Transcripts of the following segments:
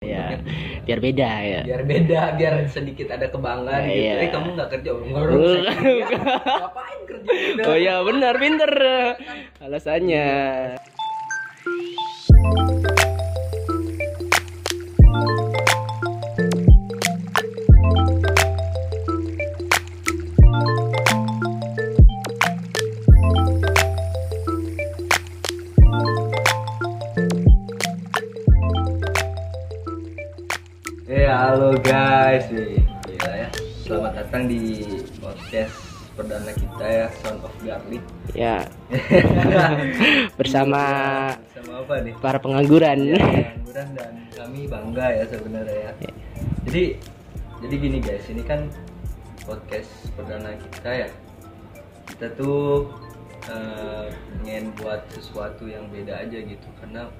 ya biar beda ya. Biar beda biar sedikit ada kebanggaan Ya, gitu. iya. eh kamu nggak kerja nggak kerja. ngapain kerja oh ya benar pinter. Alasannya halo guys, gila ya. Selamat datang di podcast perdana kita ya, Sound of Garlic. ya bersama Sama apa nih? para pengangguran Ya, pengangguran dan kami bangga ya sebenarnya ya. Jadi jadi gini guys, ini kan podcast perdana kita ya. Kita tuh eh, pengen buat sesuatu yang beda aja gitu karena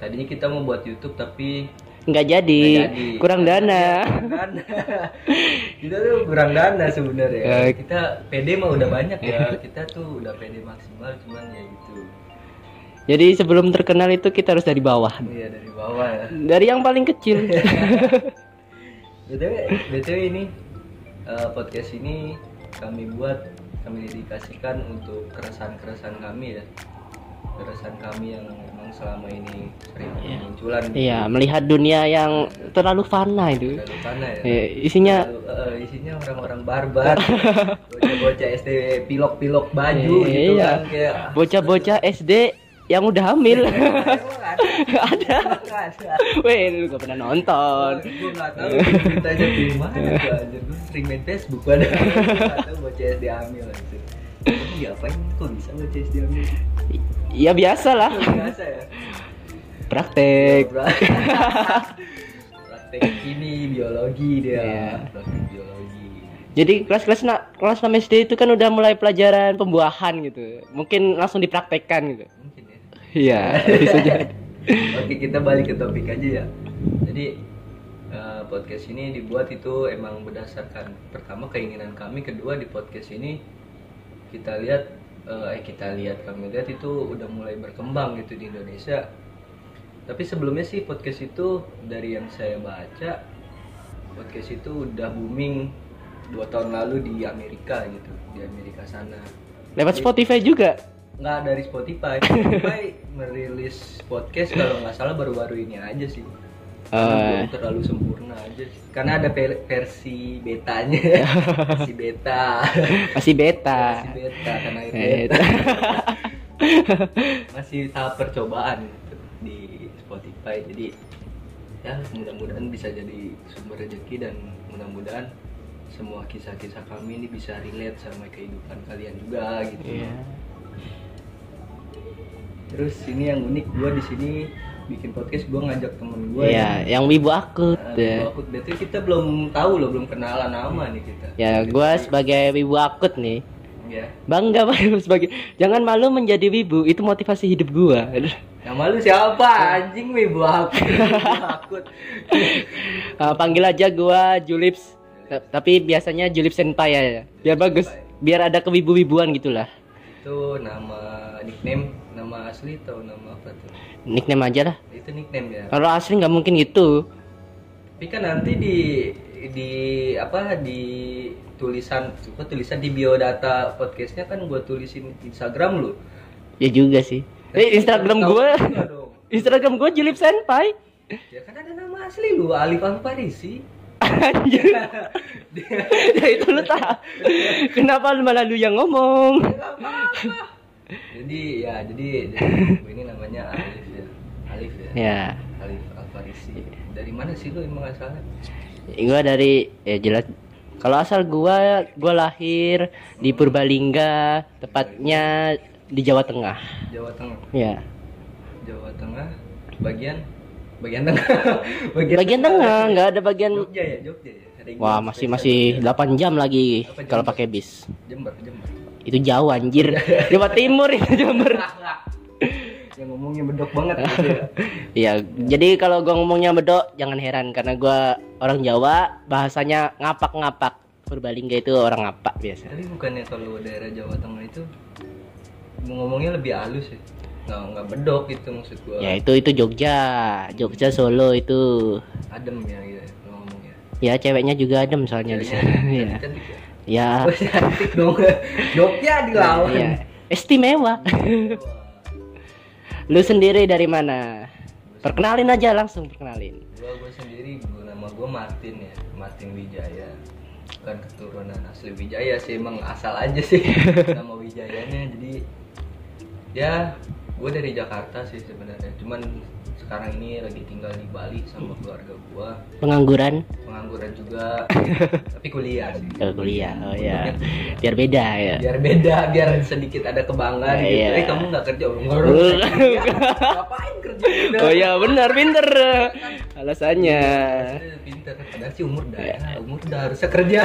tadinya kita mau buat YouTube tapi nggak jadi jadi. kurang dana Kurang dana. kita tuh kurang dana sebenarnya. Eh. Kita PD mah udah banyak ya. Kita tuh udah PD maksimal cuman ya gitu. jadi sebelum terkenal itu kita harus dari bawah Iya dari bawah ya. dari yang paling kecil BTW, BTW ini eh, podcast ini kami buat kami dedikasikan untuk keresahan-keresahan kami ya. Keresahan kami yang memang selama ini sering Iya. munculan iya melihat dunia yang terlalu fana itu Terlalu panas ya. Eh, isinya Terlalu, eh, isinya orang-orang barbar, bocah-bocah SD pilok-pilok baju Eh, gitu iya. kan kayak bocah-bocah SD yang udah hamil ada ada. Weh, lu gak pernah nonton. gue nggak tahu ceritanya di mana gue sering main Facebook pada nggak tahu bocah SD hamil anjir Tapi diapain kok bisa bocah SD hamil Ya biasa lah, biasa ya praktek. Praktek ini biologi dia Iya. praktek biologi Jadi kelas-kelas na kelas 6 SD itu kan udah mulai pelajaran pembuahan gitu. Mungkin langsung dipraktekkan gitu. mungkin ya Iya, bisa jadi. Oke kita balik ke topik aja ya. Jadi eh, podcast ini dibuat itu emang berdasarkan pertama keinginan kami, kedua di podcast ini kita lihat eh kita lihat kami lihat itu udah mulai berkembang gitu di Indonesia. Tapi sebelumnya sih podcast itu dari yang saya baca podcast itu udah booming dua tahun lalu di Amerika gitu di Amerika sana Lewat Spotify juga. nggak dari Spotify. Spotify merilis podcast kalau nggak salah baru-baru ini aja sih. Belum terlalu sempurna aja. Karena ada versi betanya, versi beta, Masih beta. versi beta karena itu beta. masih tahap percobaan gitu di Spotify. Jadi ya mudah-mudahan bisa jadi sumber rezeki dan mudah-mudahan semua kisah-kisah kami ini bisa relate sama kehidupan kalian juga gitu. Iya. Terus ini yang unik gue di sini bikin podcast gue ngajak temen gue. Iya, yang wibu akut. Ya. ya. Aku betul kita belum tahu loh, belum kenalan nama nih kita. Ya, gua sebagai wibu akut nih. Ya. Bangga banget sebagai jangan malu menjadi wibu, itu motivasi hidup gua. Yang malu siapa? Anjing wibu aku. Wibu akut. Uh, panggil aja gua Julips. Ta- Tapi biasanya Julips Senpai ya. Biar bagus. Biar ada kewibu-wibuan gitulah. Itu nama nickname, nama asli atau nama apa tuh? Nickname aja lah. Itu nickname ya. Kalau asli nggak mungkin gitu. Tapi kan nanti di di apa di tulisan apa tulisan di biodata podcastnya kan gue tulisin Instagram lu. Ya juga sih. Eh Instagram Tahu dong. Instagram gua Julips Senpai. Ya kan ada nama asli lu, Alif Alfarisi. Anjir. ya itu lu tak. Kenapa malah lu yang ngomong? Jadi ya jadi, jadi gue ini namanya Alif ya. Alif ya. Ya. Alif Alfarisi. Dari mana sih lu emang asalnya? Gua dari ya jelas kalau asal gua gua lahir di Purbalingga, tepatnya di Jawa Tengah. Jawa Tengah. Ya. Jawa Tengah bagian bagian tengah. bagian, Bagian tengah, nggak ada bagian Jogja ya, Jogja ya. Wah, masih masih Jogja. 8 jam lagi kalau pakai bis. Jember, Jember. Itu jauh anjir. Jawa Timur itu Jember. yang ngomongnya bedok banget gitu ya. Iya, jadi kalau gua ngomongnya bedok jangan heran karena gua orang Jawa, bahasanya ngapak-ngapak. Purbalingga itu orang ngapak biasa. Tapi bukannya kalau daerah Jawa Tengah itu ngomongnya lebih halus ya. nggak nggak bedok gitu maksud gua Ya itu itu Jogja, Jogja Solo itu. adem ya gitu ngomongnya Ya ceweknya juga adem soalnya di sana. Ya. cantik ya Ya. Cantik dong Jogja dilawan Ya. Istimewa. Lu sendiri dari mana? Perkenalin aja langsung perkenalin. gua gua sendiri gua nama gua Martin ya Martin Wijaya bukan keturunan asli Wijaya sih emang asal aja sih nama Wijayanya jadi ya gua dari Jakarta sih sebenarnya. Cuman sekarang ini lagi tinggal di Bali sama keluarga gua. Pengangguran? Pengangguran juga. Tapi kuliah sih. Ke kuliah. Oh ya. Biar beda ya. biar beda biar sedikit ada kebanggaan Ya, gitu. iya. eh kamu nggak kerja kerja. ngapain kerja udah Oh ya benar pinter. Alasannya. Eh, pinter. Padahal sih umur udah ya, umur udah harusnya kerja.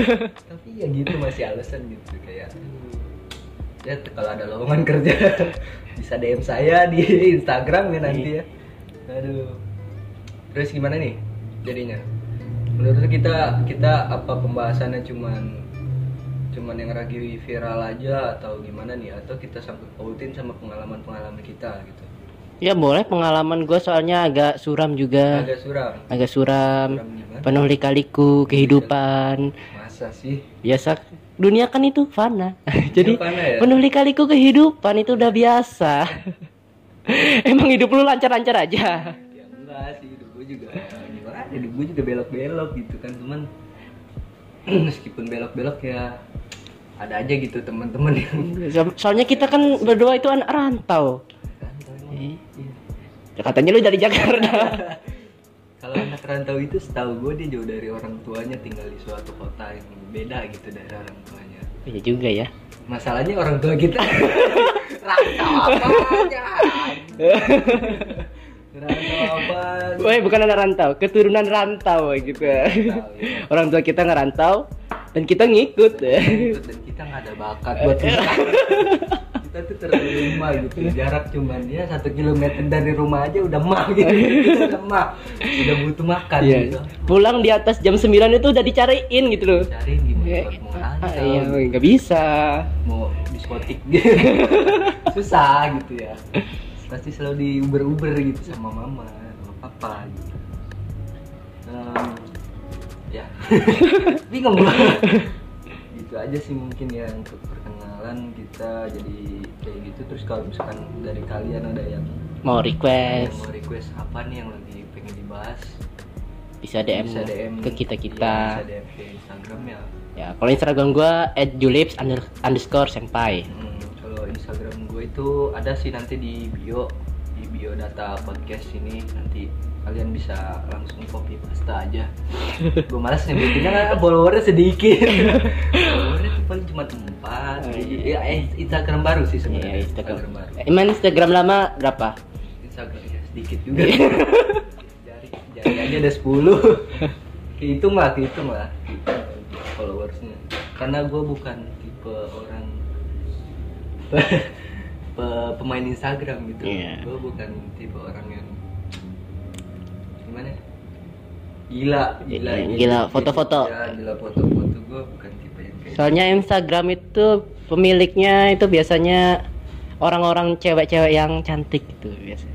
Tapi ya gitu masih alasan gitu kayak ya kalau ada lowongan kerja bisa DM saya di Instagram ya nanti ya. Aduh. Terus gimana nih jadinya? Menurut kita kita apa pembahasannya cuman cuman yang lagi viral aja atau gimana nih? Atau kita sangkut pautin sama pengalaman pengalaman kita gitu? Ya boleh pengalaman gue soalnya agak suram juga. agak suram? Agak suram. suram gimana? Penuh lika-liku kehidupan. masa sih? Biasa dunia kan itu fana. Jadi ya? penuh lika-liku kehidupan itu udah biasa. Emang hidup lu lancar-lancar aja. ya enggak sih hidup gue juga gimana hidup gue juga belok-belok gitu kan cuman meskipun belok-belok ya ada aja gitu teman-teman yang So- Soalnya kita kan berdua itu anak rantau. rantau emang. Iya. Iya. Katanya lu dari Jakarta. kalau anak rantau itu setahu gue dia jauh dari orang tuanya tinggal di suatu kota yang beda gitu dari orang tuanya Iya juga ya. masalahnya orang tua kita rantau apanya rantau apa Woi, bukan anak rantau, keturunan rantau gitu. Rantau, iya. Orang tua kita ngerantau dan kita ngikut. dan kita nggak ada bakat buat bisa kita tuh terlalu lemah gitu jarak cuman dia satu kilometer dari rumah aja udah mah gitu. Udah mah. Udah butuh makan Iya. gitu. Pulang di atas jam 9 itu udah dicariin gitu loh. cariin gimana? Ya, buat mau ah, iya, nggak bisa. mau diskotik. Gitu susah gitu ya. Pasti selalu di uber uber gitu sama mama sama papa gitu. Em, ya. Bingung. Gitu aja sih mungkin ya untuk perkenalan kita jadi kayak gitu terus kalau misalkan dari kalian ada yang Mau request mau request apa nih yang lagi pengen dibahas bisa DM, bisa DM ke kita kita. bisa DM ke Instagram ya Ya, kalau Instagram gua @julips under- underscore senpai. Hmm, kalau Instagram gue itu ada sih nanti di bio di bio data podcast ini nanti kalian bisa langsung copy paste aja. gue malas nyebutinnya kan followernya sedikit. followernya paling cuma empat. Oh, iya. ya, eh, Instagram baru sih sebenarnya. Iya, Instagram. baru. Emang Instagram lama berapa? Instagram ya sedikit juga. jari jari aja ada 10 Kehitung lah, kehitung lah. Kehitung followersnya. Karena gue bukan tipe orang pe- pemain Instagram gitu. Iya. Gue bukan tipe orang yang gimana? ya? Gila, gila, Iya, gila, foto-foto. Ya, gila foto-foto gue bukan tipe Soalnya Instagram itu pemiliknya itu biasanya orang-orang cewek-cewek yang cantik gitu biasa.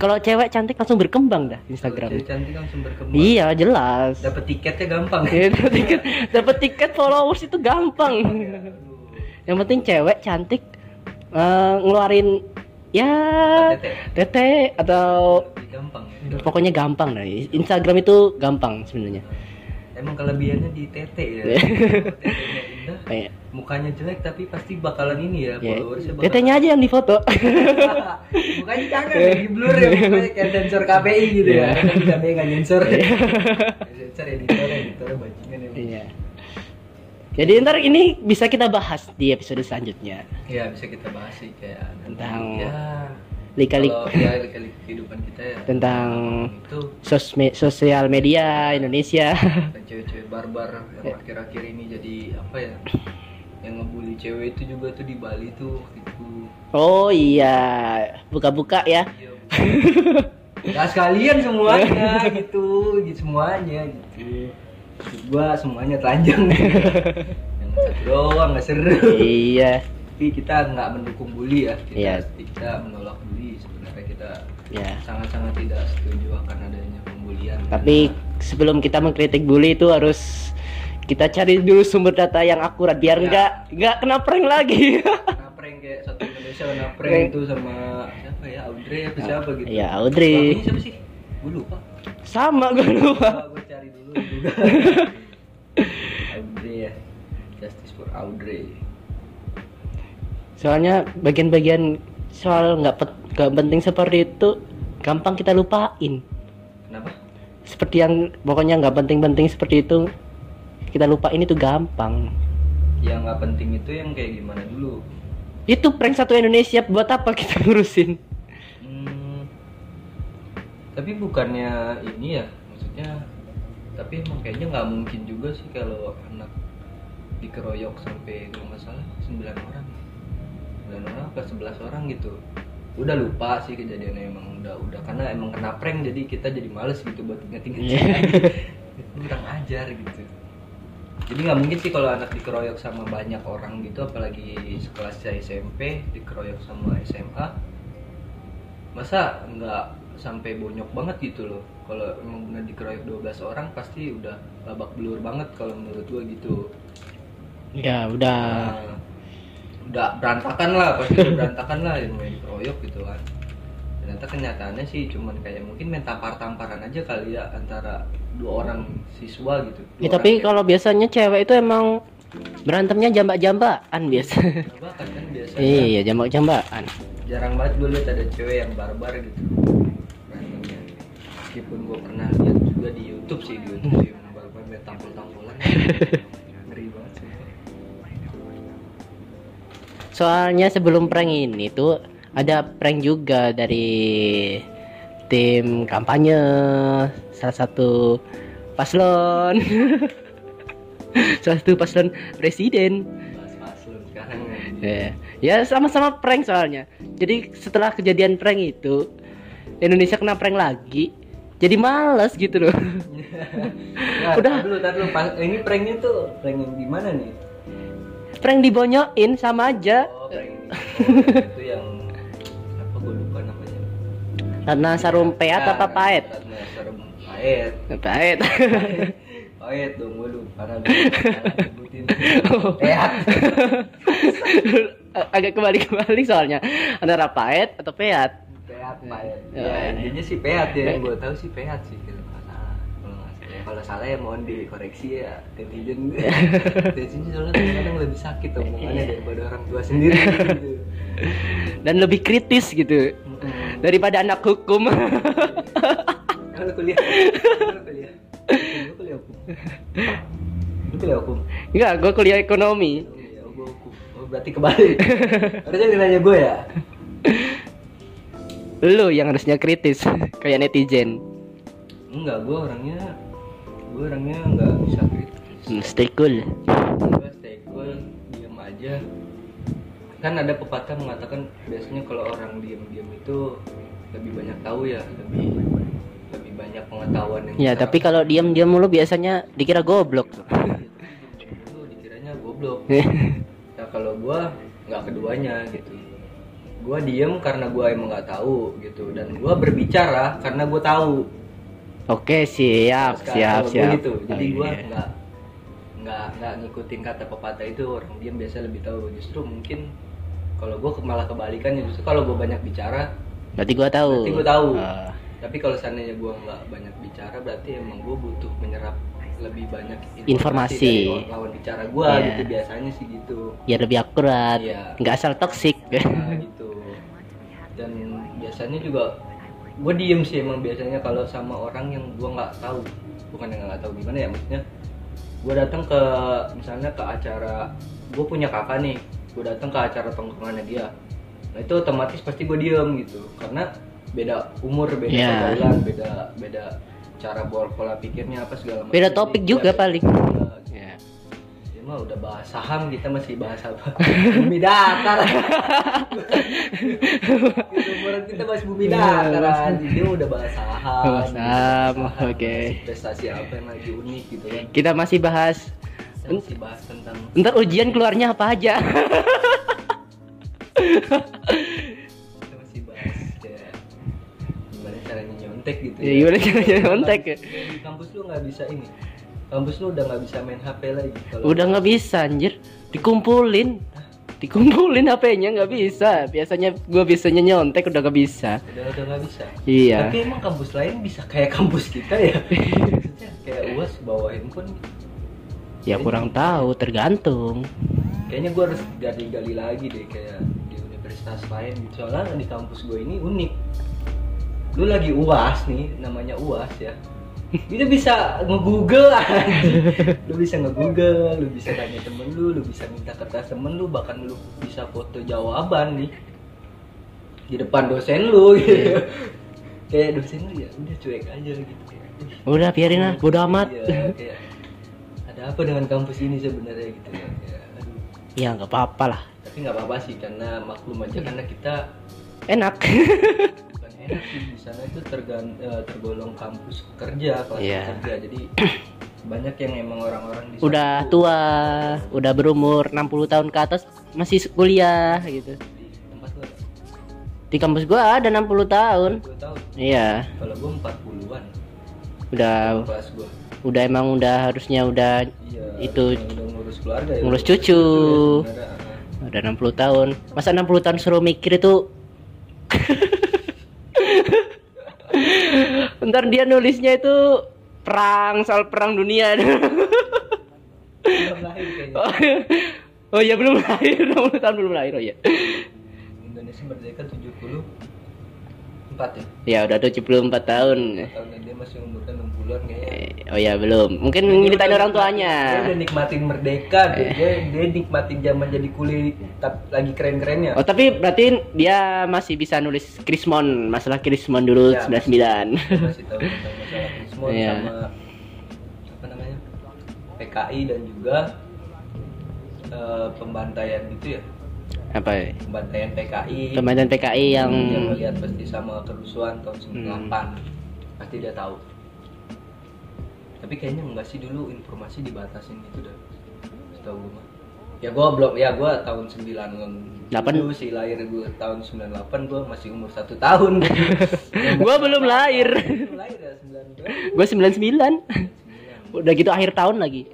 Kalau cewek cantik langsung berkembang dah Instagram. cewek cantik langsung berkembang. Iya, jelas. Dapat tiketnya gampang. Dapat tiket, dapat tiket followers itu gampang. Aduh. Yang penting cewek cantik eh, ngeluarin ya Tete. tete atau gampang ya. pokoknya gampang dah. Instagram itu gampang sebenarnya. Emang kelebihannya di tete ya. Tetenya indah, Kayak mukanya jelek tapi pasti bakalan ini ya ya, followersnya bakalan. tetenya aja yang difoto. mukanya jangan ya, di blur ya mukanya kayak sensor KPI gitu ya. Iya. KPI nggak nyensor. sensor editor editor bajingan ya. Iya. Jadi ntar ini bisa kita bahas di episode selanjutnya Ya bisa kita bahas sih kayak nanti Tentang ya lika-liku kalau ya lika-liku kehidupan kita ya tentang itu sosme- sosial media Indonesia. cewek-cewek barbar yang akhir-akhir ini jadi apa ya yang ngebully cewek itu juga tuh di Bali tuh waktu itu Oh iya, buka-buka ya. Iya. Ya sekalian semuanya gitu, gitu semuanya gitu. Maksud gua semuanya telanjang. Yang satu doang nggak seru. iya. Tapi kita nggak mendukung bully ya. Kita, Iya. kita menolak bully. Sebenarnya kita ya sangat-sangat tidak setuju akan adanya pembulian. Tapi sebelum kita mengkritik bully itu harus kita cari dulu sumber data yang akurat biar Ya. nggak nggak kena prank lagi. Kena prank kayak satu Indonesia kena prank itu sama siapa ya? Audrey apa siapa gitu. Ya Audrey. Suaminya siapa sih? Gue lupa. Sama gue lupa. gue cari dulu. Juga Audrey ya. Justice for Audrey soalnya bagian-bagian soal nggak pet- nggak penting seperti itu gampang kita lupain. Kenapa? Seperti yang pokoknya nggak penting-penting seperti itu kita lupain itu gampang. Yang nggak penting itu yang kayak gimana dulu? Itu prank satu Indonesia buat apa kita ngurusin? Hmm, tapi bukannya ini ya, maksudnya tapi emang kayaknya nggak mungkin juga sih kalau anak dikeroyok sampai kalau nggak salah 9 orang 9 orang apa 11 orang gitu. Udah lupa sih kejadiannya emang udah udah. Karena emang kena prank jadi kita jadi males gitu buat inget-inget Iya. itu kurang ajar gitu. Jadi nggak mungkin sih kalau anak dikeroyok sama banyak orang gitu apalagi sekelas SMP dikeroyok sama SMA masa nggak sampai bonyok banget gitu loh. Kalau emang benar dikeroyok 12 orang pasti udah babak belur banget kalau menurut gua gitu. Ya udah. Nah, udah berantakan lah pasti udah berantakan lah yang main dikeroyok gitu kan. Ternyata kenyataannya sih cuman kayak mungkin main tampar-tamparan aja kali ya antara dua orang siswa gitu. Ya, Dua tapi orang kalau biasanya cewek itu emang berantemnya jambak-jambakan biasa. Bahkan kan biasanya. Iya jambak-jambakan. Jarang banget gue lihat ada cewek yang barbar gitu. Berantemnya. Meskipun gue pernah lihat juga di YouTube sih di YouTube sih yang barbar main tampol-tampolan soalnya sebelum prank ini tuh ada prank juga dari tim kampanye salah satu paslon salah satu paslon presiden ya. Ya, sama-sama prank soalnya. Jadi setelah kejadian prank itu Indonesia kena prank lagi. Jadi males gitu loh. Nah, Udah. dulu, dulu. Ini pranknya tuh prank yang gimana nih? Prank dibonyoin sama aja. Oh, prank. Oh, itu yang apa gue lupa namanya. Karena sarum peat Nah, apa paet? Ratna Sarum paet. Paet. Paet dong gue lupa karena gue sebutin. Peat. Agak kembali-kembali soalnya antara paet atau peat. Peat, paet. Ya. Ya, intinya sih peat ya. Yang gue tahu sih peat sih kalau Kalau salah ya mohon dikoreksi ya netizen. netizen soalnya kadang lebih sakit omongannya Iya. daripada orang tua sendiri gitu. Dan lebih kritis gitu daripada anak hukum. Kalau kuliah, kalau kuliah, lu kuliah hukum, lu kuliah hukum. Enggak, gue kuliah ekonomi. Oh iya, gua hukum. Oh berarti kebalik. Harusnya nanya gue ya. Lu yang harusnya kritis kayak netizen. Enggak, gue orangnya, gue orangnya nggak bisa kritis. Hmm, stay cool. Gue stay cool, diam aja. Kan ada pepatah mengatakan biasanya kalau orang diam-diam itu lebih banyak tahu ya, lebih lebih banyak pengetahuan yang Ya, tapi kalau diam-diam mulu biasanya dikira goblok. Lu dikiranya goblok. Nah kalau gua nggak keduanya gitu. Gua diem karena gua emang nggak tahu gitu dan gua berbicara karena gua tahu. Oke, siap, siap, siap. gitu. Jadi Oh, gua nggak nggak nggak ngikutin kata pepatah itu orang diem biasa lebih tahu. Justru mungkin kalau gua ke- malah kebalikannya justru kalau gua banyak bicara Berarti gua tahu. Berarti gua tahu. Ah, tapi kalau seandainya gua nggak banyak bicara berarti emang gua butuh menyerap lebih banyak Informasi. dari lawan bicara gua Iya. gitu biasanya sih gitu. biar lebih akurat. Iya. Nggak asal toksik. Nah, gitu dan biasanya juga gue diem sih emang biasanya kalau sama orang yang gue nggak tahu bukan yang nggak tahu gimana ya maksudnya gue datang ke misalnya ke acara gue punya kakak nih gue datang ke acara tongkrongannya dia nah itu otomatis pasti gue diem gitu karena beda umur beda Iya. pergaulan beda beda cara pola pola pikirnya apa segala macam Beda topik juga paling. gitu. Ya. Mah udah bahas saham kita masih bahas apa? bumi datar. Gitu, umuran kita masih bumi datar anjing. Dia udah bahas saham. Bahas saham, Bahas oke. Investasi apa yang lagi unik gitu kan. Kita masih bahas Kita masih bahas tentang ntar ujian keluarnya apa aja. kita masih bahas kayak gimana caranya nyontek gitu Ya, gimana caranya nyontek ya? di kampus lu nggak bisa ini kampus lu udah nggak bisa main HP lagi kalau Udah nggak bisa anjir. Dikumpulin. Dikumpulin HP-nya nggak bisa. Biasanya gua biasanya nyontek udah nggak bisa. udah udah nggak bisa Iya. tapi emang kampus lain bisa kayak kampus kita ya kayak uas bawa handphone Ya kurang tahu, tergantung. kayaknya gue harus gali-gali lagi deh kayak di universitas lain gitu soalnya di kampus gue ini unik lu lagi uas nih namanya uas ya itu bisa nge-google lu bisa nge-google lu bisa tanya temen lu lu bisa minta kertas temen lu bahkan lu bisa foto jawaban nih. Di depan dosen lu. Gitu kayak dosen lu ya udah cuek aja gitu. Kayak, "Ih, Udah biarin lah, bodo amat. Iya, kayak, ada apa dengan kampus ini sebenarnya? Gitu ya kayak, aduh. Ya nggak apa-apa lah. tapi nggak apa-apa sih karena maklum aja karena kita Enak. di sana itu tergan, eh, tergolong kampus kerja kelas Iya. kerja jadi banyak yang emang orang-orang di udah tuh tua, udah berumur 60 tahun ke atas masih kuliah gitu. di tempat lu ada Di kampus gua ada 60 tahun. gue tahu Iya, kalau gue 40-an udah kelas udah emang udah harusnya udah iya Itu udah, ngurus keluarga ya ngurus udah cucu. ya udah 60 tahun. Masa 60 tahun suruh mikir itu Ntar dia nulisnya itu perang soal perang dunia. belum lahir kayaknya oh, oh ya belum lahir, 60 tahun belum lahir oh ya. Indonesia merdeka 74 ya Ya udah 74 tahun. tahun dia masih umur kan 60-an kayaknya Eh, Oh ya belum. Mungkin nyeritain orang tuanya. Dia udah nikmatin merdeka, dia, dia, dia nikmatin zaman jadi kuli tap, lagi keren-kerennya. Oh tapi berarti dia masih bisa nulis Krismon masalah Krismon dulu Ya, 99 Dia masih tahu tentang masalah Krismon Iya. sama apa namanya PKI dan juga eh, pembantaian gitu ya, apa ya? pembantaian PKI. Pembantuan PKI yang Dia melihat pasti sama kerusuhan tahun 98 pasti dia tahu. Tapi kayaknya enggak sih dulu informasi dibatasin gitu dah. Setahu gue mah ya gue belum ya gue tahun 9 8 sih lahir gue tahun 98 gue masih umur satu tahun. Gue belum lahir. Gue ya, sembilan sembilan udah gitu akhir tahun lagi.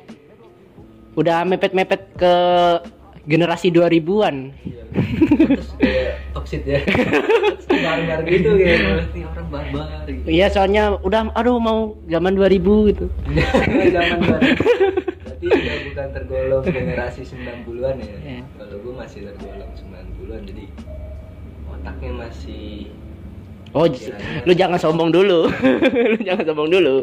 Udah mepet-mepet ke generasi dua ribuan. Iya. Toxic ya. Barbar gitu ya orang barbar gitu. iya soalnya udah aduh mau zaman dua ribu gitu. Zaman 2000 Iya bukan tergolong generasi 90-an ya. Yeah. Kalau gue masih tergolong 90-an jadi otaknya masih Oh, Kiranya... lu jangan sombong dulu. lu jangan sombong dulu.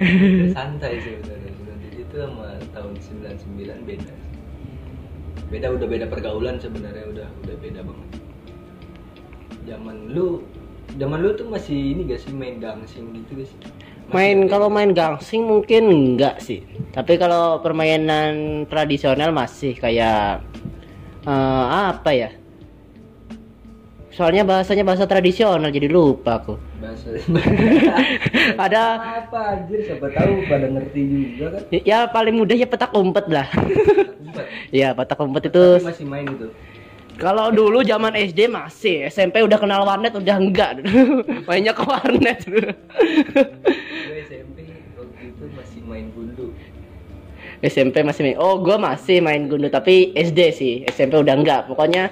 ya, santai sih sebenarnya. Itu sama tahun 99 beda. Beda udah beda pergaulan sebenarnya udah udah beda banget. Zaman lu zaman lu tuh masih ini gak sih main gitu sih gitu guys Main kalau main gangsing mungkin enggak sih. Tapi kalau permainan tradisional masih kayak eh, apa ya? Soalnya bahasanya bahasa tradisional jadi lupa aku. bahasa Ada apa anjir siapa tahu pada ngerti juga kan ya paling mudah ya petak umpet lah. Empat. ya petak umpet Tapi itu masih main gitu kalau dulu zaman SD masih, SMP udah kenal warnet udah enggak. Mainnya ke warnet. gue SMP waktu itu masih main gundu SMP masih main. Oh, gua masih main gundu tapi SD sih. SMP udah enggak. Pokoknya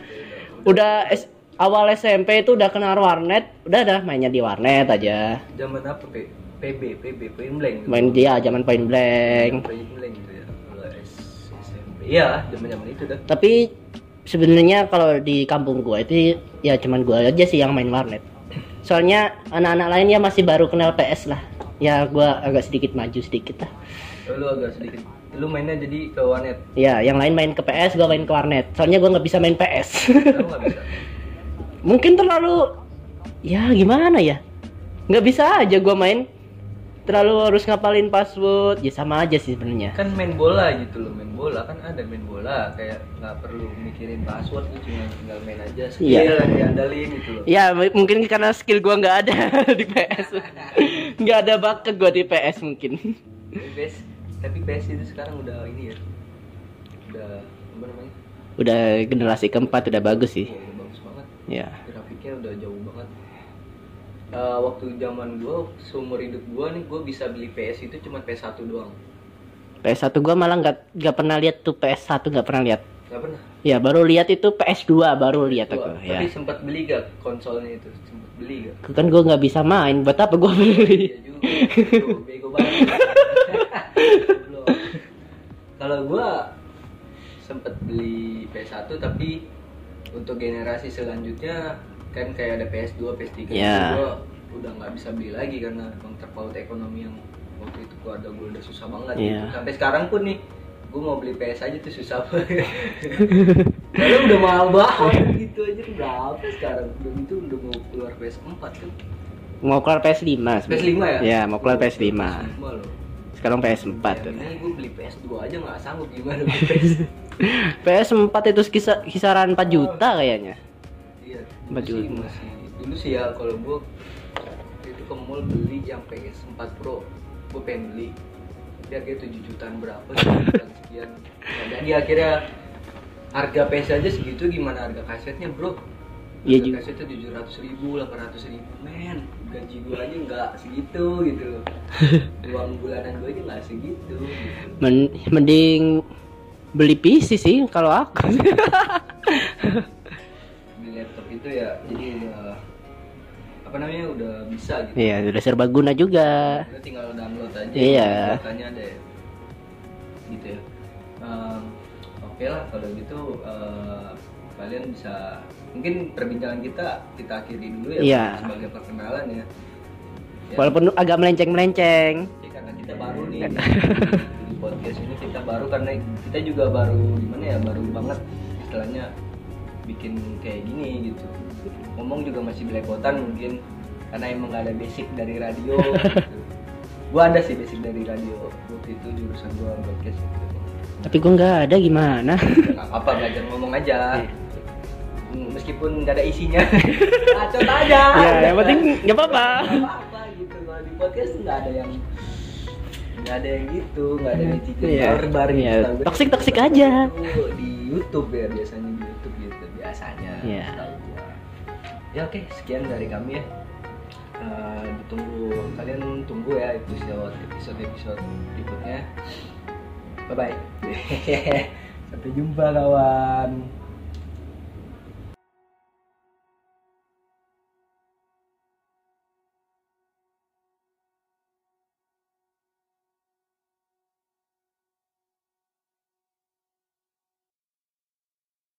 udah S- awal SMP itu udah kenal warnet, udah dah mainnya di warnet aja. zaman apa P PB PB Point Blank gitu. Main dia zaman point blank. Point Blank gitu ya SMP iya zaman zaman itu dah Tapi sebenarnya kalau di kampung gua itu ya cuman gua aja sih yang main warnet. Soalnya anak-anak lain ya masih baru kenal PS lah. Ya gua agak sedikit maju sedikit lah. Lu agak sedikit lu mainnya jadi ke warnet Ya, yang lain main ke PS, gua main ke warnet. Soalnya gua nggak bisa main PS. bisa Mungkin terlalu ya gimana ya? Nggak bisa aja gua main. Terlalu harus ngapalin password. Ya sama aja sih sebenarnya. kan main bola gitu loh main bola kan ada main bola kayak nggak perlu mikirin password lu cuma tinggal main aja skill Iya. yang diandalin gitu loh Ya m- mungkin karena skill gua nggak ada di PS. Nggak ada bakat gua di PS mungkin. Tapi PS tapi PS itu sekarang udah ini ya udah apa namanya udah generasi keempat udah bagus sih Oh, bagus banget ya grafiknya udah jauh banget Eh, waktu zaman gua seumur hidup gua nih gua bisa beli PS itu cuma PS1 doang. PS1 gua malah nggak nggak pernah lihat tuh PS1 nggak pernah lihat. Nggak pernah? Ya baru lihat itu PS2 baru lihat aku ya. tapi sempat beli gak konsolnya itu? Sempat beli gak kan gua nggak bisa main buat apa gua beli? Iya juga, bego banget. Kalau gua sempet beli PS1 tapi untuk generasi selanjutnya kan kayak ada PS2, PS3 itu Ya. gua udah nggak bisa beli lagi karena emang terpaut ekonomi yang waktu itu keluarga gua udah susah banget Iya. gitu. Sampai sekarang pun nih gua mau beli PS aja tuh susah banget. Karena udah mahal banget gitu aja berapa sekarang? Udah gitu udah mau keluar PS4 kan. mau keluar PS5 sebenarnya. PS5 ya? ya mau keluar PS5 PS5 loh. sekarang PS4 tuh. Ini gue beli PS2 aja nggak sanggup gimana PS. PS4 itu kisa- kisaran 4 juta kayaknya Dulu sih masih dulu sih ya kalau gue itu ke mall beli yang PS4 Pro, gue pengen beli. Tapi akhirnya 7 jutaan berapa, 7 jutaan sekian. Nah, jadi akhirnya harga PS aja segitu gimana harga kasetnya bro? Iya juga. Kasetnya tujuh ratus ribu, delapan ratus ribu, men. Gaji gue aja nggak segitu gitu loh. Uang bulanan gue aja nggak segitu. Gitu. Men- mending beli PC sih kalau aku di laptop itu ya jadi eh, apa namanya udah bisa gitu Iya, udah serba guna juga. Udah tinggal download aja Iya. makanya ada ya. gitu ya Em, oke lah kalau gitu eh, kalian bisa mungkin perbincangan kita kita akhiri dulu ya Iya. sebagai perkenalan ya Ya, Walaupun agak melenceng-melenceng. ya karena kita baru nih di, di podcast ini kita baru karena kita juga baru gimana ya baru banget istilahnya bikin kayak gini gitu ngomong juga masih belepotan mungkin karena emang gak ada basic dari radio gitu. gua ada sih basic dari radio waktu itu jurusan gua podcast gitu Tapi gua nggak ada gimana? nggak apa belajar ngomong aja Hmm, meskipun nggak ada isinya bacot aja ya, yang penting nggak apa-apa. Apa-apa gitu kalau di podcast nggak ada yang nggak ada yang gitu nggak ada yang cici Iya. barbar gitu Iya, di- aja. di YouTube ya biasanya gitu biasanya Iya. tahu gua. ya oke sekian dari kami ya Eh, ditunggu kalian tunggu ya episode episode episode berikutnya bye bye sampai jumpa kawan